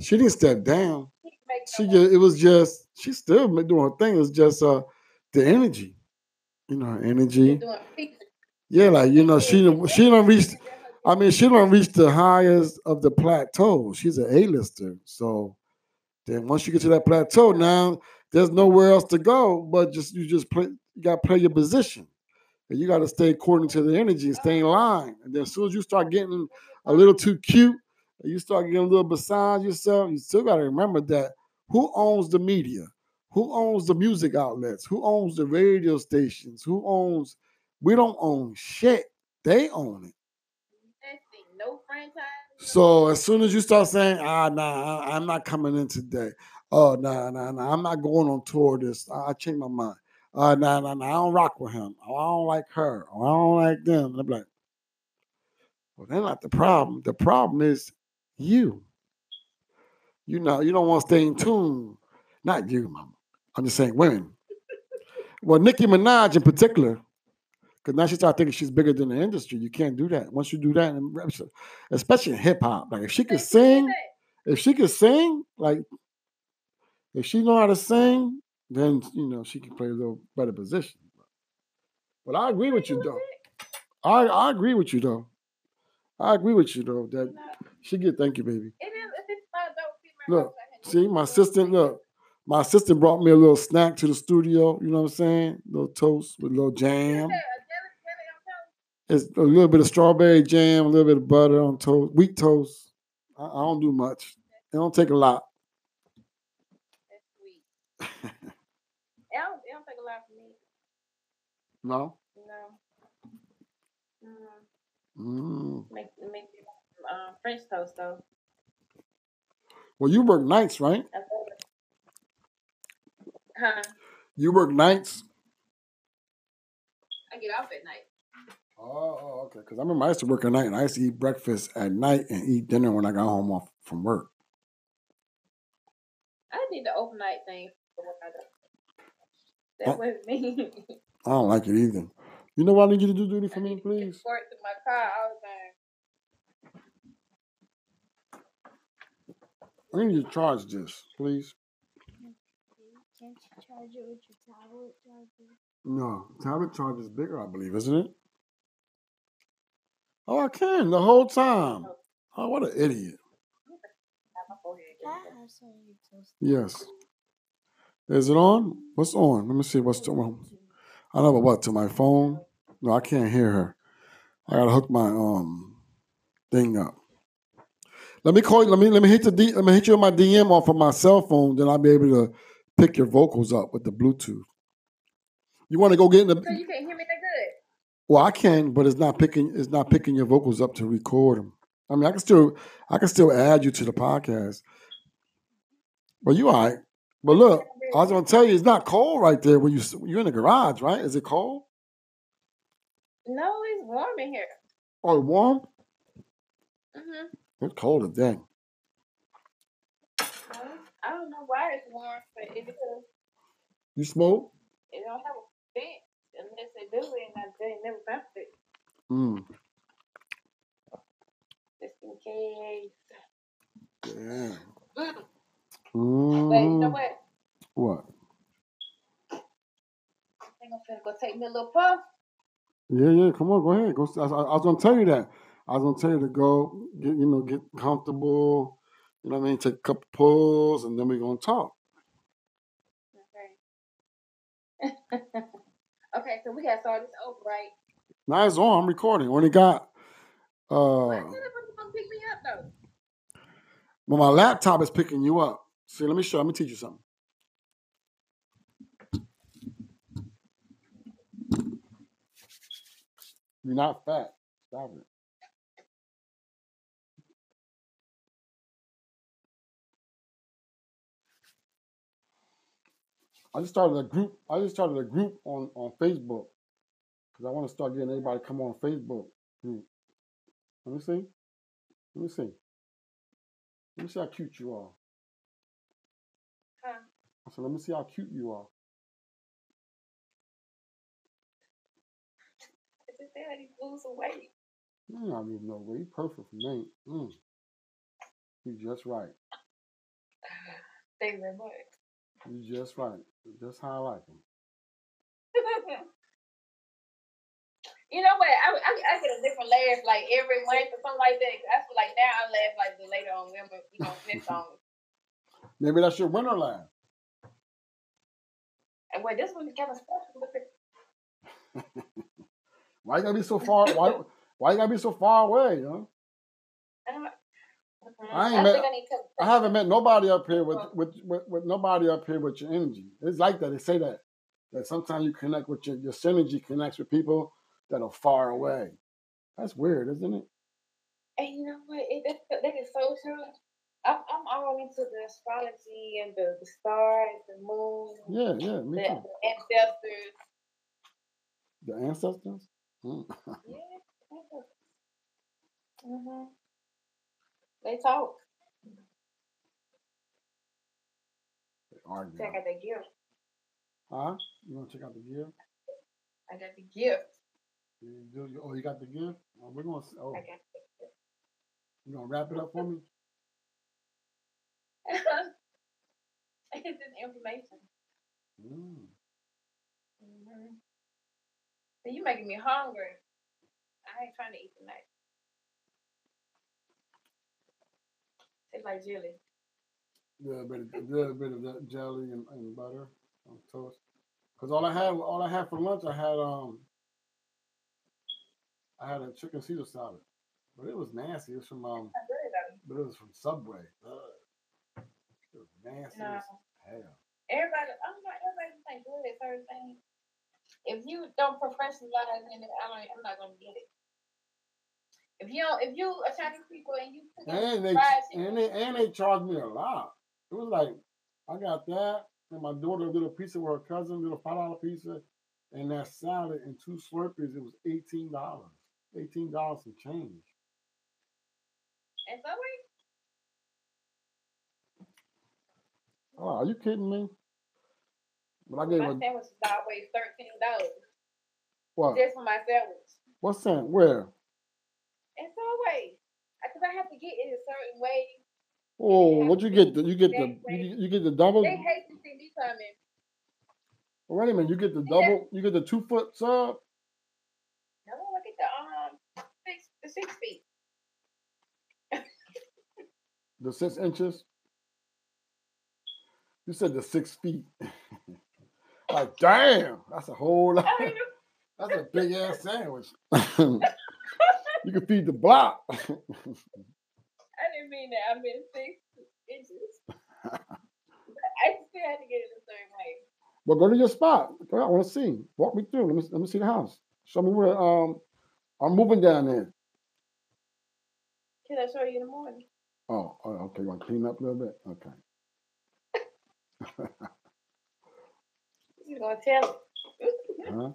She didn't step down. She just it was just she still doing her thing. It was just uh the energy. You know, her energy. Yeah, like you know, she she don't reach. I mean, she don't reach the highest of the plateau. She's an A-lister. So then once you get to that plateau, now there's nowhere else to go. But just you just play. You got to play your position. And you got to stay according to the energy and stay in line. And then as soon as you start getting a little too cute, you start getting a little beside yourself, you still got to remember that who owns the media? Who owns the music outlets? Who owns the radio stations? Who owns? We don't own shit. They own it. No franchise. So as soon as you start saying, ah, nah, I'm not coming in today. Oh, nah, nah, nah, I'm not going on tour this. I, changed my mind. Uh, nah, nah, nah, I don't rock with him. Oh, I don't like her. Or I don't like them. And I'm like, well, they're not the problem. The problem is you. You know, you don't want to stay in tune. Not you, mama. I'm just saying women. Well, Nicki Minaj in particular, because now she started thinking she's bigger than the industry. You can't do that. Once you do that, especially in hip hop, like if she could sing, if she could sing, like if she know how to sing, then you know she can play a little better position. But I agree with you though. I I agree with you though. I agree with you though that she get thank you, baby. It is. It's not dope female. Look, see, my assistant, look, my assistant brought me a little snack to the studio, you know what I'm saying? A little toast with a little jam. It's a little bit of strawberry jam, a little bit of butter on toast, wheat toast. I, I don't do much. It don't take a lot. That's sweet. It don't, it don't take a lot for me. No? No. Mm, Mm. make make it, um, French toast though. Well, you work nights, right? I. Huh? You work nights? I get off at night. Oh, okay. Because I remember I used to work at night and I used to eat breakfast at night and eat dinner when I got home off from work. I need the overnight thing for what I do. Oh. That was me. I don't like it either. You know what I need you to do, Duty, for me, please? Work to my car all the time. I need to charge this, please. Can't you charge it with your tablet charger? No, tablet charger is bigger, I believe, isn't it? Oh, I can the whole time. Oh, what an idiot. Yes. Is it on? What's on? Let me see what's on. I know, but what to my phone? No, I can't hear her. I gotta hook my um thing up. Let me call you. Let me let me hit the D, let me hit you on my DM off of my cell phone. Then I'll be able to pick your vocals up with the Bluetooth. You want to go get in the? So you can't hear me that good? Well, I can, but it's not picking. It's not picking your vocals up to record them. I mean, I can still, I can still add you to the podcast. But you all right? But look, I was gonna tell you, it's not cold right there when you you're in the garage, right? Is it cold No, it's warm in here. Oh, warm? hmm It's cold as dang. I don't know why it's warm, but it because You smoke? it don't have a vent unless they do it, and I they never found it. Mm. Just in case. Yeah. Mm. But you know Mm. what? What? I think I'm finna go take me a little puff. Yeah, yeah. Come on, go ahead. Go. I, I was gonna tell you that. I was gonna tell you to go get, you know, get comfortable. You know what I mean? Take a couple pulls, and then we're gonna talk. Okay. okay, so we gotta start this over, right? Now it's on. I'm recording. Only got uh it to pick me up though? well my laptop is picking you up. See, let me show let me teach you something. You're not fat. Stop it. I just started a group. I just started a group on, on Facebook. Because I want to start getting everybody to come on Facebook group. Let me see. Let me see. Let me see how cute you are. Huh? I said, let me see how cute you are. I just said I need to lose weight. You don't need no way. You perfect for me. Mm. You just right. They were what? You just right. That's how I like them. you know what? I, I I get a different laugh like every month or something like that. I feel like now I laugh like the later on women, you know, song. Maybe that's your winter laugh. And well, this one is kind of special. Why you gotta be so far? Why why you gotta be so far away? You know? I ain't I met- I. I haven't met nobody up here with, with, with, with nobody up here with your energy. It's like that. They say that. That sometimes you connect with your, your synergy connects with people that are far away. That's weird, isn't it? And you know what? It, that, that is so true. I'm, I'm all into the astrology and the, the stars, the moon, Yeah, yeah, me the too. ancestors. The ancestors? Mm. Yeah. Mm-hmm. They talk. They argue. Check out the gift. Huh? You want to check out the gift? I got the gift. You do- you- oh, you got the gift? Oh, we're gonna. Oh, I got the gift. you gonna wrap it up for me? it's just information. Mm. Mm-hmm. So you making me hungry. I ain't trying to eat tonight. It's like jelly. little bit, of, little bit of that jelly and, and butter on toast. Cause all I had, all I had for lunch, I had um, I had a chicken Caesar salad, but it was nasty. It was from um, I really don't. but it was from Subway. Ugh. It was nasty No. hell. Everybody, I'm not. Everybody think good at certain things. If you don't professionalize in it, I don't. I'm not gonna get it. If you don't, if you are Chinese people and you And they chicken, and they and they charged me a lot. It was like I got that, and my daughter a little pizza with her cousin, a five dollar pizza, and that salad and two Slurpees. It was eighteen dollars. Eighteen dollars and change. and so Oh, are you kidding me? But I gave my her sandwich is always thirteen dollars what? just for my sandwich. What's that? Where? So wait, because I have to get it a certain way. Oh, what you get? The, you get the you, you get the double. They hate to see me coming. Wait a minute, you get the double. You get the two foot sub. No, look at the um six the six feet. The six inches. You said the six feet. like, damn, that's a whole lot. That's a big ass sandwich. You can feed the block. I didn't mean that. I meant six inches. I still had to get it a certain way. but go to your spot. I want to see. Walk me through. Let me let me see the house. Show me where um I'm moving down there. Can I show you in the morning? Oh, oh, okay. You want to clean up a little bit? Okay. She's gonna tell Huh?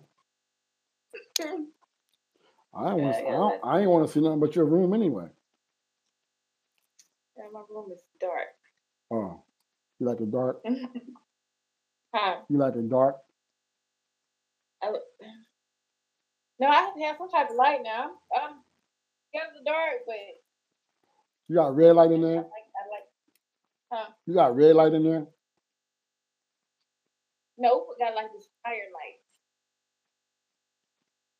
I don't want. Yeah, I, yeah, don't, I ain't want to see nothing but your room anyway. Yeah, my room is dark. Oh, you like it dark? huh? You like it dark? I, no, I have some type of light now. Um, got the dark, but You got red light in I there? like, I like. Huh? You got red light in there? No, got like this fire light.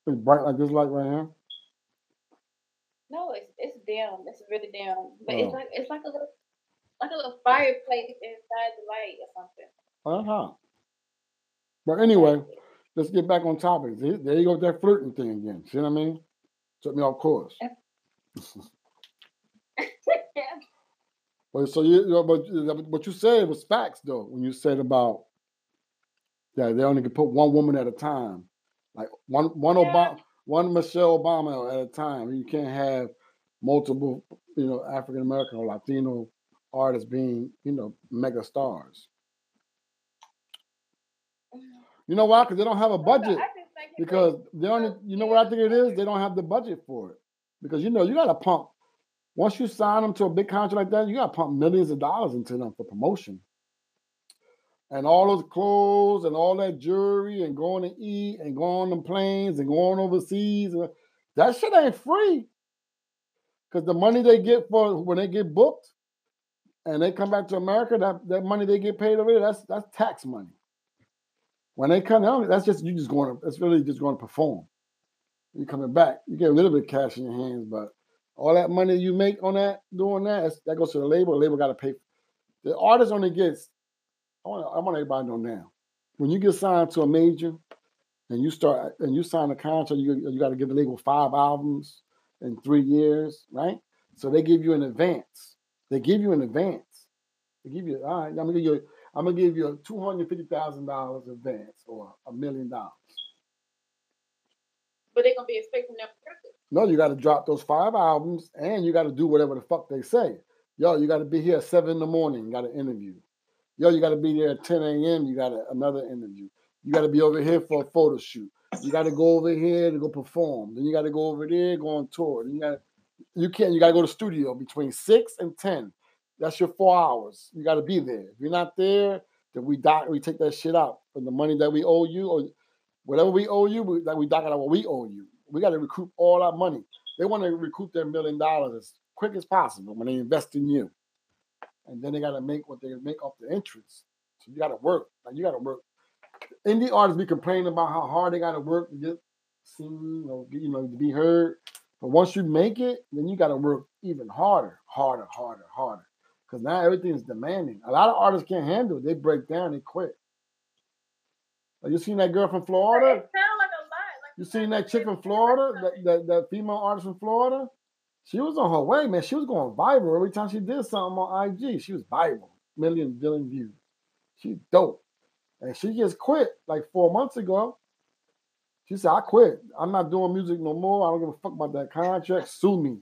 It's bright like this light right here. No, it's it's dim. It's really dim. But Oh. it's like it's like a little like a little fireplace inside the light or something. Uh huh. But anyway, let's get back on topic. There you go with that flirting thing again. See what I mean? Took me off course. But so you, you know, but but what you said was facts though. When you said about that they only could put one woman at a time, like one one Yeah. Obama, one Michelle Obama at a time. You can't have multiple, you know, African American or Latino artists being, you know, mega stars. You know why? Because they don't have a budget. I just think it Because they only, you know what I think it is? They don't have the budget for it. Because you know, you got to pump. Once you sign them to a big contract like that, you got to pump millions of dollars into them for promotion. And all those clothes and all that jewelry and going to eat and going on planes and going overseas, that shit ain't free. Because the money they get for when they get booked, and they come back to America, that, that money they get paid over there, that's that's tax money. When they come down, that's just you just going to that's really just going to perform. You coming back, you get a little bit of cash in your hands, but all that money you make on that doing that, that goes to the label. The label got to pay. The artist only gets. I want I want everybody to know now. When you get signed to a major, and you start and you sign a contract, you you got to give the label five albums in three years, right? So they give you an advance. They give you an advance. They give you all right. I'm gonna give you. I'm gonna give you a two hundred fifty thousand dollars advance or a million dollars. But they're gonna be expecting that records. No, you got to drop those five albums, and you got to do whatever the fuck they say. Yo, you got to be here at seven in the morning. Got an interview. Yo, you got to be there at ten a.m. You got another interview. You got to be over here for a photo shoot. You got to go over here to go perform. Then you got to go over there, go on tour. Then you got you can't. You got to go to studio between six and ten. That's your four hours. You got to be there. If you're not there, then we dock. We take that shit out from the money that we owe you, or whatever we owe you. We, that we dock out what we owe you. We got to recoup all our money. They want to recoup their million dollars as quick as possible when they invest in you, and then they got to make what they make off the interest. So you got to work. Like you got to work. Indie artists be complaining about how hard they got to work to get seen, or you know, to be heard. But once you make it, then you got to work even harder, harder, harder, harder. Because now everything is demanding. A lot of artists can't handle it. They break down, they quit. Like you seen that girl from It Florida? sound like a lot. Like You you seen that chick from Florida? That, that, that female artist from Florida? She was on her way, man. She was going viral every time she did something on IG. She was viral, million, billion views. She's dope. And she just quit like four months ago. She said, I quit. I'm not doing music no more. I don't give a fuck about that contract. Sue me.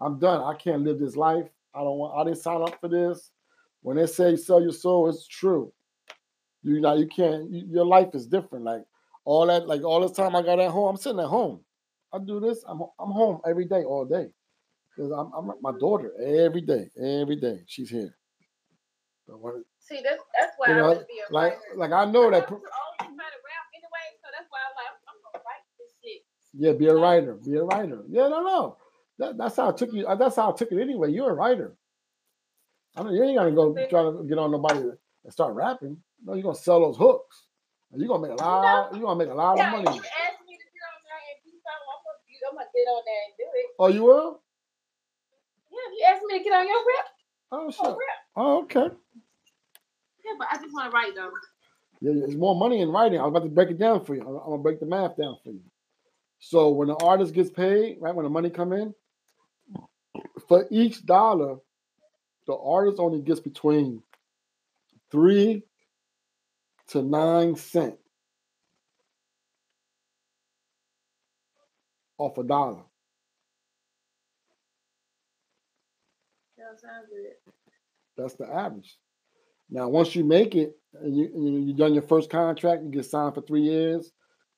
I'm done. I can't live this life. I don't want I didn't sign up for this. When they say sell your soul, it's true. You know, you can't you, your life is different. Like all that, like all this time I got at home, I'm sitting at home. I do this, I'm I'm home every day, all day. Because I'm I'm my daughter every day, every day. She's here. But when, See, that's that's why You I know, want to be a like writer. like I know that to rap anyway, so that's why I'm like, I'm gonna write this shit. Yeah, be a writer. Be a writer. Yeah, no, no. That, that's how I took you. uh, That's how I took it anyway. You're a writer. I mean, you ain't gonna go try to get on nobody and start rapping. No, you're gonna sell those hooks. You're gonna make a lot. You're gonna make a lot of Yeah, if money. you ask me to get on there and do something, I'm gonna, I'm gonna get on there and do it. Oh, you will? Yeah, if you ask me to get on your rap, Oh, I'll shit. rap. Oh, okay. Yeah, but I just want to write though. Yeah, there's more money in writing. I was about to break it down for you. I'm I'm gonna break the math down for you. So when the artist gets paid, right, when the money come in, for each dollar, the artist only gets between three to nine cent off a dollar. That sounds. That's the average. Now, once you make it and you you done your first contract, you get signed for three years,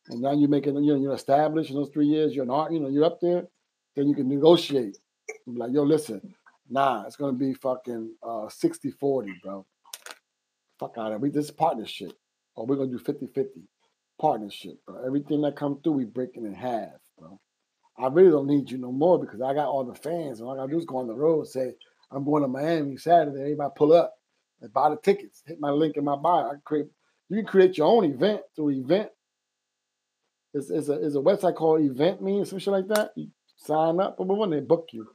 and now you make it, you know, you're established in those three years. You're an art, you know, you're up there. Then you can negotiate. Be like, yo, listen, nah, it's gonna be fucking uh 60 40, bro. Fuck out of it. We this is partnership. Or we're gonna do 50 50. Partnership, bro. Everything that comes through, we break it in half, bro. I really don't need you no more because I got all the fans, and all I gotta do is go on the road and say, I'm going to Miami Saturday. Everybody pull up and buy the tickets. Hit my link in my bio. I create. You can create your own event through event. It's, it's a it's a website called Event Me or some shit like that. You sign up, but when they book you,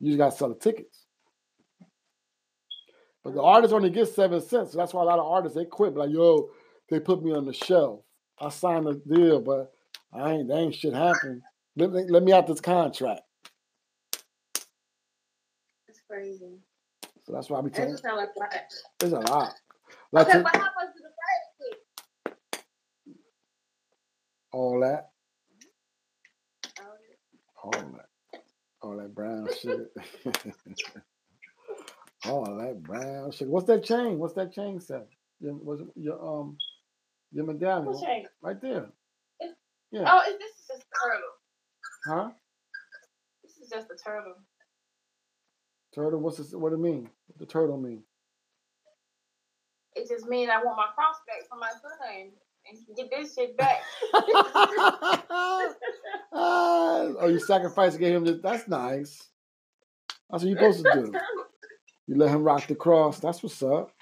you just gotta sell the tickets. But the artist only gets seven cents, so that's why a lot of artists they quit. Like yo, they put me on the shelf. I signed a deal, but I ain't. That ain't shit happen. Let me let me out this contract. Crazy. So that's why I be That telling. just like a lot. There's a lot. Like Okay, to- how much do the writers get? all that. Oh, all that, all that brown shit, all that brown shit. What's that chain? What's that chain say? Your, was it your um your medallion What's that? right there? Yeah. Oh, it- this is just a turtle. Huh? This is just a turtle. Turtle. What's this, what it mean? What the turtle mean? It just means I want my cross back for my son and get this shit back. Ah, oh, you sacrifice to get him. This. That's nice. That's what you're supposed to do. You let him rock the cross. That's what's up.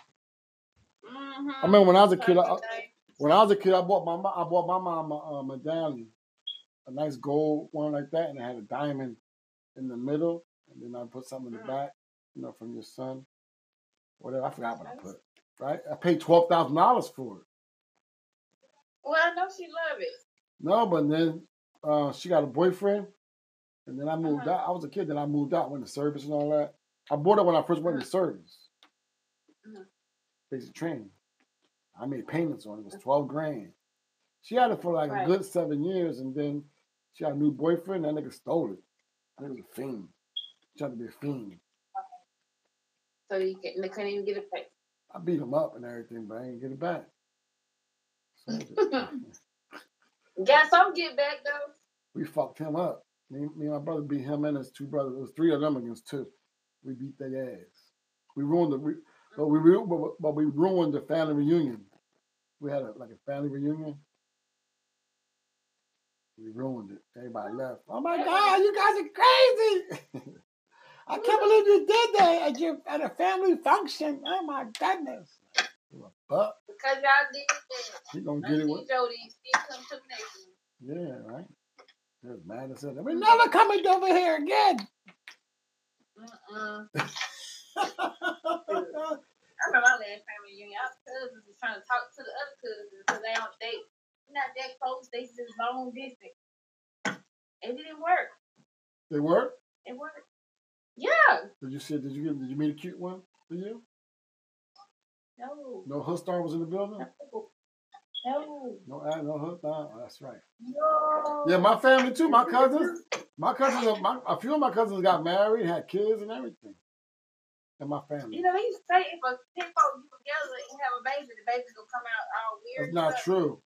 Mhm. I remember when I was a kid, I, when I was a kid, I bought my I bought my mom a, a medallion, a nice gold one like that, and it had a diamond in the middle, and then I put something in the Mm. back, you know, from your son. Whatever, I forgot what I put. Right, I paid twelve thousand dollars for it. Well, I know she love it. No, but then uh, she got a boyfriend, and then I moved Uh-huh. out. I was a kid, then I moved out, went to service and all that. I bought it when I first went to service. Mhm. Basic training. I made payments on it. It was twelve grand. She had it for like Right. a good seven years, and then she had a new boyfriend. That nigga stole it. That nigga was a fiend. Tried to be a fiend. So you can, they couldn't even get it paid. I beat him up and everything, but I ain't get it back. So Got some get back though. we fucked him up. Me, me and my brother beat him and his two brothers. It was three of them against two. We beat their ass. We ruined the, we, but we but, but we ruined the family reunion. We had a, like a family reunion. We ruined it. Everybody left. Oh my God, you guys are crazy! I can't believe you did that at your at a family function. Oh my goodness! Because y'all did that. He gonna get it. With, Jody come to yeah, right. Was mad as hell. We're never coming over here again. Mm-mm. I remember my last family reunion. Our cousins was trying to talk to the other cousins because they don't they not that close. They just long distance. It didn't work. they were. It worked. Yeah. Did you see? Did you get? Did you meet a cute one for you? No. No star was in the building. No. No, ad, no hood star. Oh, that's right. No. Yeah, my family too. My cousins. My cousins. Uh, my, a few of my cousins got married, had kids, and everything. And my family. You know, they used to say if a ten folks get together and have a baby, the baby's gonna come out all weird. And not true.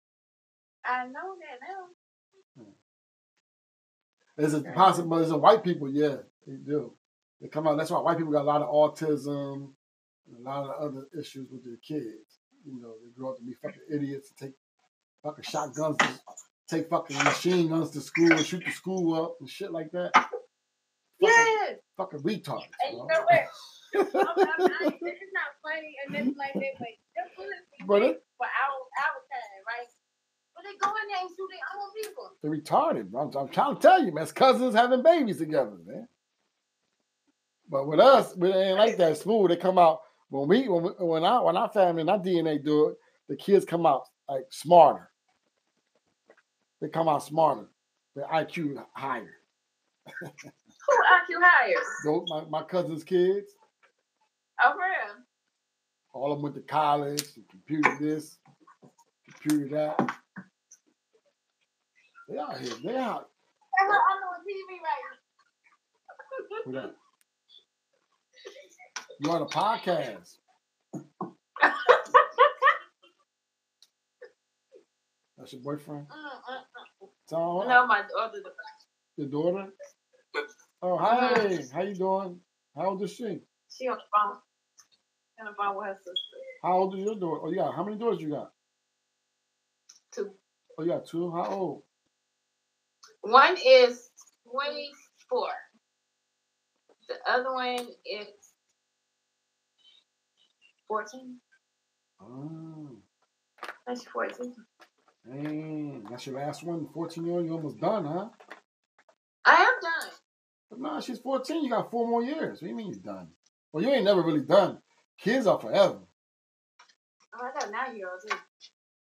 I know that now. Hmm. Is it possible? Is it white people? Yeah, they do. They come out. That's why white people got a lot of autism and a lot of other issues with their kids. You know, they grow up to be fucking idiots and take fucking shotguns, to, take fucking machine guns to school and shoot the school up and shit like that. Fucking, Yes. fucking retards. And you bro. know what? I'm, I'm, I, it's not funny and nothing like that, but them bullets But it- for our our time, right? But they go in there and shoot their own people. They're retarded. bro. I'm, I'm trying to tell you, man. It's cousins having babies together, man. But with us, we ain't like that smooth. They come out when we when we, when our when our family and our DNA do it, the kids come out like smarter. They come out smarter. Their IQ higher. Who IQ higher? Those my, my cousin's kids, Oh, for real? all of them went to college, computer this, computer that. They out here. They out. I'm on I'm on TV right that? You on a podcast? That's your boyfriend? Uh, uh, uh. Mm-mm. Tom? No, my daughter. Your daughter? Oh, hi. Mm-hmm. How you doing? How old is she? she on the phone. On the phone with her sister. How old is your daughter? Oh, yeah. how many daughters you got? Two. Oh, you got two. How old? One is 24. The other one is 14. Oh, That's 14. dang. That's your last one. 14 year old. You almost done, huh? I am done. But no, she's 14. You got four more years. What do you mean you're done? Well, you ain't never really done. Kids are forever. Oh, I got a nine year old too.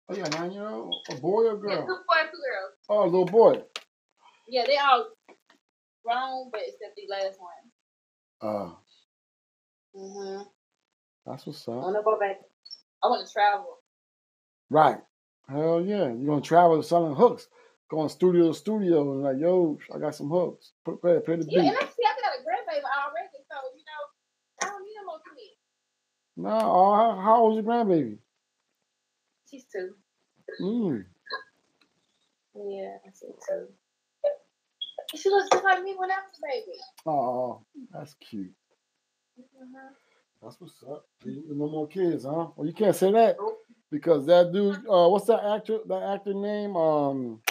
Oh, you got a nine year old? A boy or a Yeah, girl? two boys, two girls. Oh, a little boy. Yeah, they all grown, but except the last one. Uh, Mm-hmm. That's what's up. I want to go back. I want to travel. Right. Hell yeah. You're gonna travel selling hooks. Going studio to studio and like, yo, I got some hooks. Put play, play the beat. Yeah, and actually, I got a grandbaby already, so you know, I don't need no more kids. No, oh, how, how old's your grandbaby? She's two. Mm. Yeah, I see two. She looks just like me when I was a baby. Oh, that's cute. Mm-hmm. That's what's up. No more kids, huh? Well, you can't say that because that dude. Uh, what's that actor? That actor name? Um,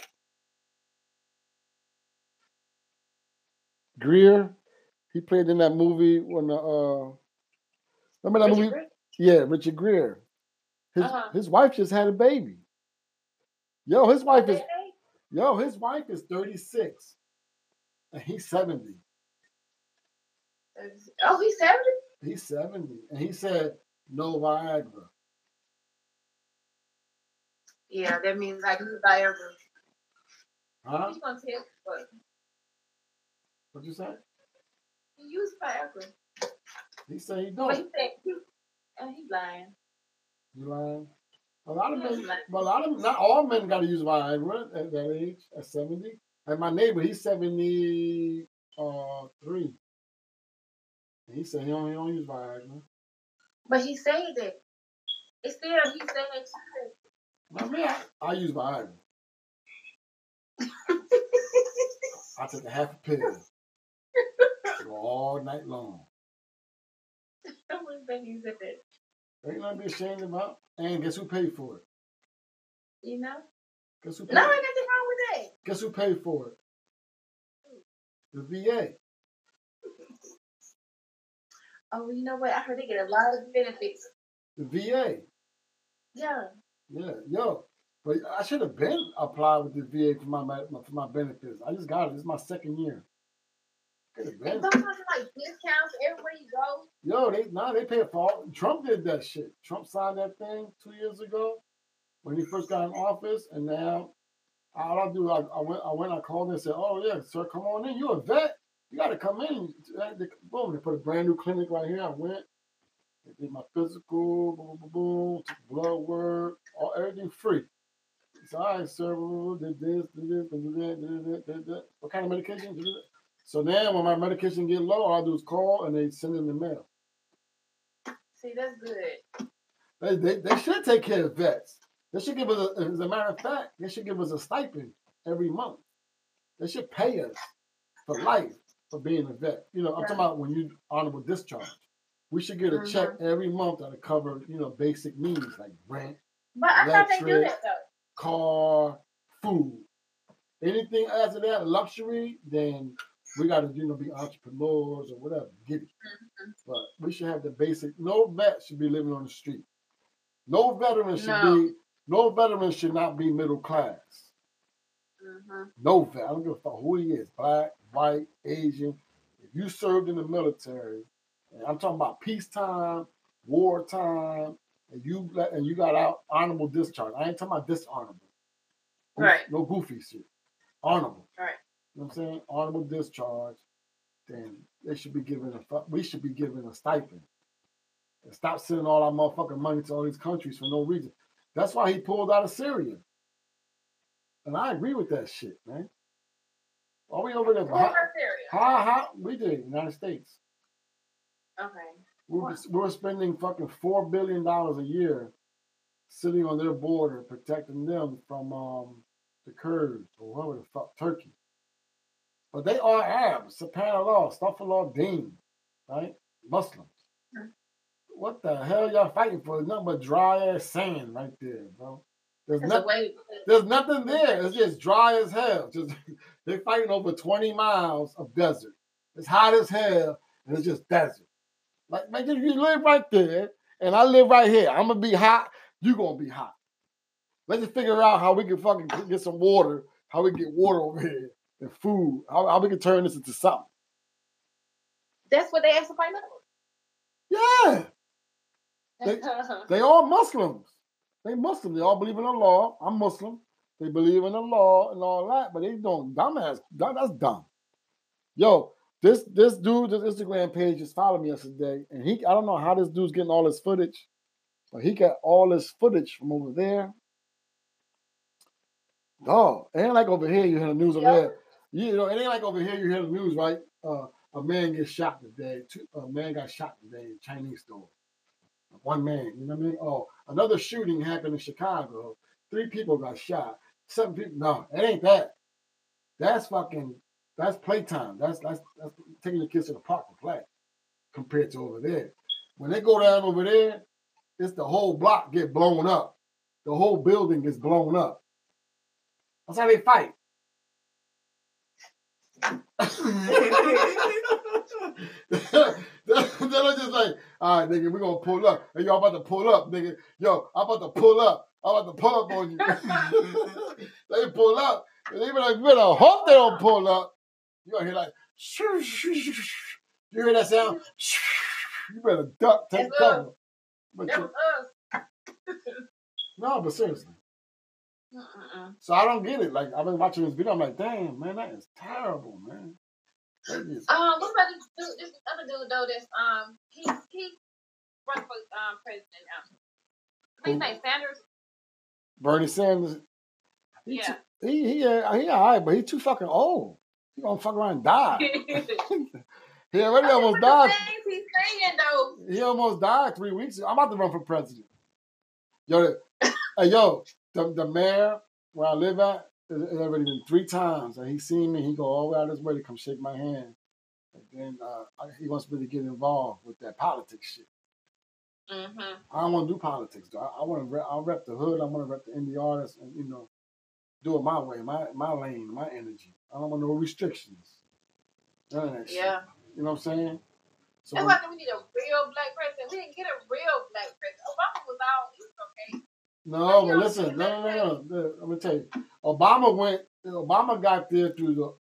Greer. He played in that movie when the uh, Remember that Richard movie? Gere? Yeah, Richard Gere. His Uh-huh. his wife just had a baby. Yo, his wife is yo, his wife is 36. And he's 70. Oh, he's 70? He's 70. And he said no Viagra. Yeah, that means I use Viagra. Huh? He's tell but What you say? he used Viagra. He said he But he don't. said he, uh, he lying. You lying? A lot of men, but a lot of not all men got to use Viagra at that age, at 70. And my neighbor, he's 73. Uh, three. He said he don't, he don't use Viagra. But he said it. It's still he said that I mean, I, I use Viagra. I take a half a pill. Go all night long. I wouldn't think he said that. Ain't nothing to be ashamed about. And guess who paid for it? You know? Guess who paid, No, ain't nothing wrong with that. guess who paid for it? The VA. Oh, you know what? I heard they get a lot of benefits. The VA. Yeah. Yeah, yo. But I should have been applied with the VA for my, my for my benefits. I just got it. It's my second year. Could have And don't like discounts everywhere you go. Yo, they nah, they pay for all. Trump did that shit. Trump signed that thing two years ago when he first got in office, and now all I do, I, I went, I went, I called and said, "Oh yeah, sir, come on in. You a vet? You got to come in." Uh, they, boom, they put a brand new clinic right here. I went, they did my physical, boom, boom, boom, took blood work, all everything free. It's all right, sir. Did this, did this, did that, did that, did that. What kind of medication? Did that. So now, when my medication get low, all I do is call and they send in the mail. See, that's good. They, they, they should take care of vets. They should give us, a, as a matter of fact, they should give us a stipend every month. They should pay us for life for being a vet. You know, I'm talking about when you honorable discharge. We should get a mm-hmm. check every month that'll cover, you know, basic needs like rent, But I thought they do Electric. that though. car, food. Anything after that, luxury, then we got to, you know, be entrepreneurs or whatever. Get it. Mm-hmm. But we should have the basic. No vet should be living on the street. No veteran should No. be. No veteran should not be middle class. Mm-hmm. No vet. I don't give a fuck who he is. Black, white, Asian. If you served in the military, and I'm talking about peacetime, wartime, and you let- and you got out honorable discharge. I ain't talking about dishonorable. No- Right. No goofy shit. Honorable. Right. You know what I'm saying? Honorable discharge. Then they should be given a we should be given a stipend. And stop sending all our motherfucking money to all these countries for no reason. That's why he pulled out of Syria. And I agree with that shit, man. Why we over there? How, how, how we did, United States. Okay. We were, we were spending fucking four billion dollars a year sitting on their border, protecting them from um, the Kurds or whoever the fuck Turkey. But they are Arabs, subhanallah, astaghfirullah, deen, right? Muslims. Hmm. What the hell y'all fighting for? Nothing but dry ass sand right there, bro. There's nothing. way. There's nothing there. It's just dry as hell. Just they're fighting over 20 miles of desert. It's hot as hell, and it's just desert. Like, man, if you live right there, and I live right here, I'm gonna be hot. You're gonna be hot. Let's just figure out how we can fucking get some water. How we get water over here and food. How, how we can turn this into something. That's what they asked to fight over. Yeah, They- they all Muslims. They Muslim. They all believe in the law. I'm Muslim. They believe in the law and all that, but they don't dumbass. That, that's dumb. Yo, this this dude, this Instagram page just followed me yesterday, and he I don't know how this dude's getting all his footage, but he got all his footage from over there. Dog, it ain't like over here you hear the news over Yeah. there. You know, it ain't like over here you hear the news, right? Uh, a man gets shot today. Two, a man got shot today in a Chinese store. One man, you know what I mean? Oh, another shooting happened in Chicago. Three people got shot. Seven people. No, it ain't that. That's fucking. That's playtime. That's that's that's taking the kids to the park to play, compared to over there. When they go down over there, it's the whole block get blown up. The whole building gets blown up. That's how they fight. then I'm just like, all right, nigga, we're gonna pull up. And y'all about to pull up, nigga. Yo, I'm about to pull up. I'm about to pull up on you. they pull up. And even like, you better hope they don't pull up. You gonna hear like, shoo, shoo, shoo, shoo. you hear that sound? Shoo. You better duck, take That's cover. But you, was us. no, but seriously. Mm-mm-mm. So I don't get it. Like I've been watching this video, I'm like, damn, man, that is terrible, man. Um, what about this dude? This other dude though. That's um, he he run for um president now. I think his name Sanders. Bernie Sanders. He Yeah. too, he he uh, he all right, but he too fucking old. He gonna fuck around and die. he already almost the died. he's saying though. He almost died three weeks ago. I'm about to run for president. Yo, hey yo, the, the mayor where I live at, it, it already been three times, and he seen me. He go all the way out his way to come shake my hand. And then uh, he wants me to get involved with that politics shit. Mm-hmm. I don't want to do politics. Though. I, I want to. Rep, I rep the hood. I want to rep the indie artists, and you know, do it my way, my my lane, my energy. I don't want no restrictions. None of that shit. Yeah. You know what I'm saying? So That's why we need a real black president. We didn't get a real black president. Obama was all he was okay. No, but listen, no, no, no, no. Let me tell you, Obama went. Obama got there through the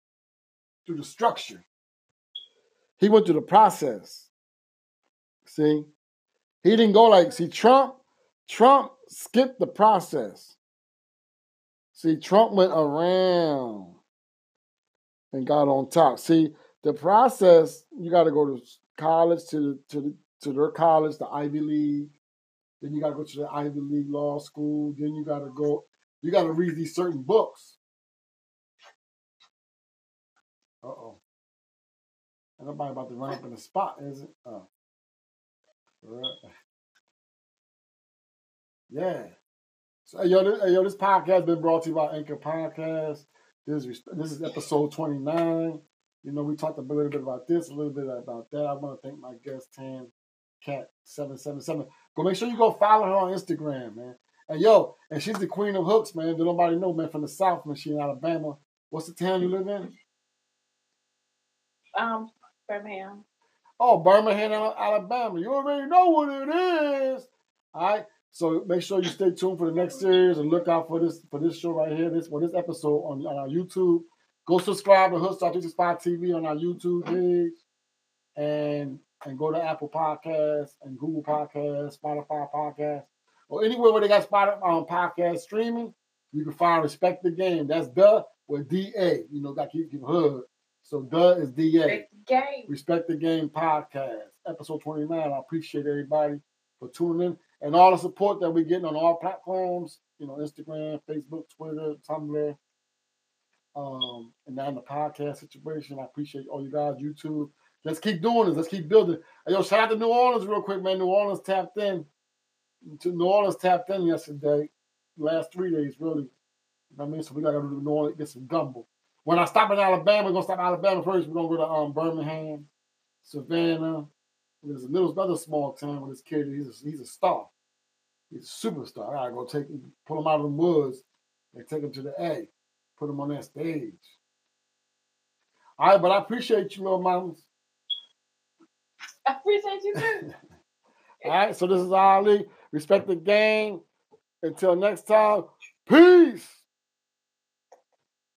through the structure. He went through the process. See, he didn't go like see Trump. Trump skipped the process. See, Trump went around and got on top. See, the process you got to go to college to to the to their college, the Ivy League. Then you got to go to the Ivy League law school. Then you got to go. You got to read these certain books. Uh oh. Nobody about to run up in the spot, is it? Oh. Right. Yeah. So, yo, this, yo, this podcast been brought to you by Anchor Podcast. This is this is episode twenty nine. You know, we talked a little bit about this, a little bit about that. I want to thank my guest Tan Cat seven seven seven. Go make sure you go follow her on Instagram, man. And yo, and she's the queen of hooks, man. That nobody know, man. From the South, man. She in Alabama. What's the town you live in? Um, Birmingham. Oh, Birmingham, Alabama. You already know what it is. All right. So make sure you stay tuned for the next series and look out for this for this show right here. This for this episode on, on our YouTube. Go subscribe to Hoodstar 365 TV on our YouTube page, and and go to Apple Podcasts and Google Podcasts, Spotify Podcasts, or anywhere where they got Spotify um, podcast streaming. You can find Respect the Game. That's the with D A. You know, got to keep keep hood. So the is D A. Game. Respect the Game podcast, episode 29. I appreciate everybody for tuning in and all the support that we're getting on all platforms, you know, Instagram, Facebook, Twitter, Tumblr, um, and now in the podcast situation. I appreciate all you guys, YouTube. Let's keep doing this. Let's keep building. Yo, shout out to New Orleans real quick, man. New Orleans tapped in. New Orleans tapped in yesterday. Last three days, really. You know what I mean? So we gotta New Orleans, get some gumbo. When I stop in Alabama, we're gonna stop in Alabama first. We're gonna go to um, Birmingham, Savannah. There's a little other small town with this kid. He's a, he's a star. He's a superstar. I gotta go take him, pull him out of the woods, and take him to the A. Put him on that stage. All right, but I appreciate you, little mamas. Appreciate you too. All right, so this is Ali. Respect the game. Until next time, peace.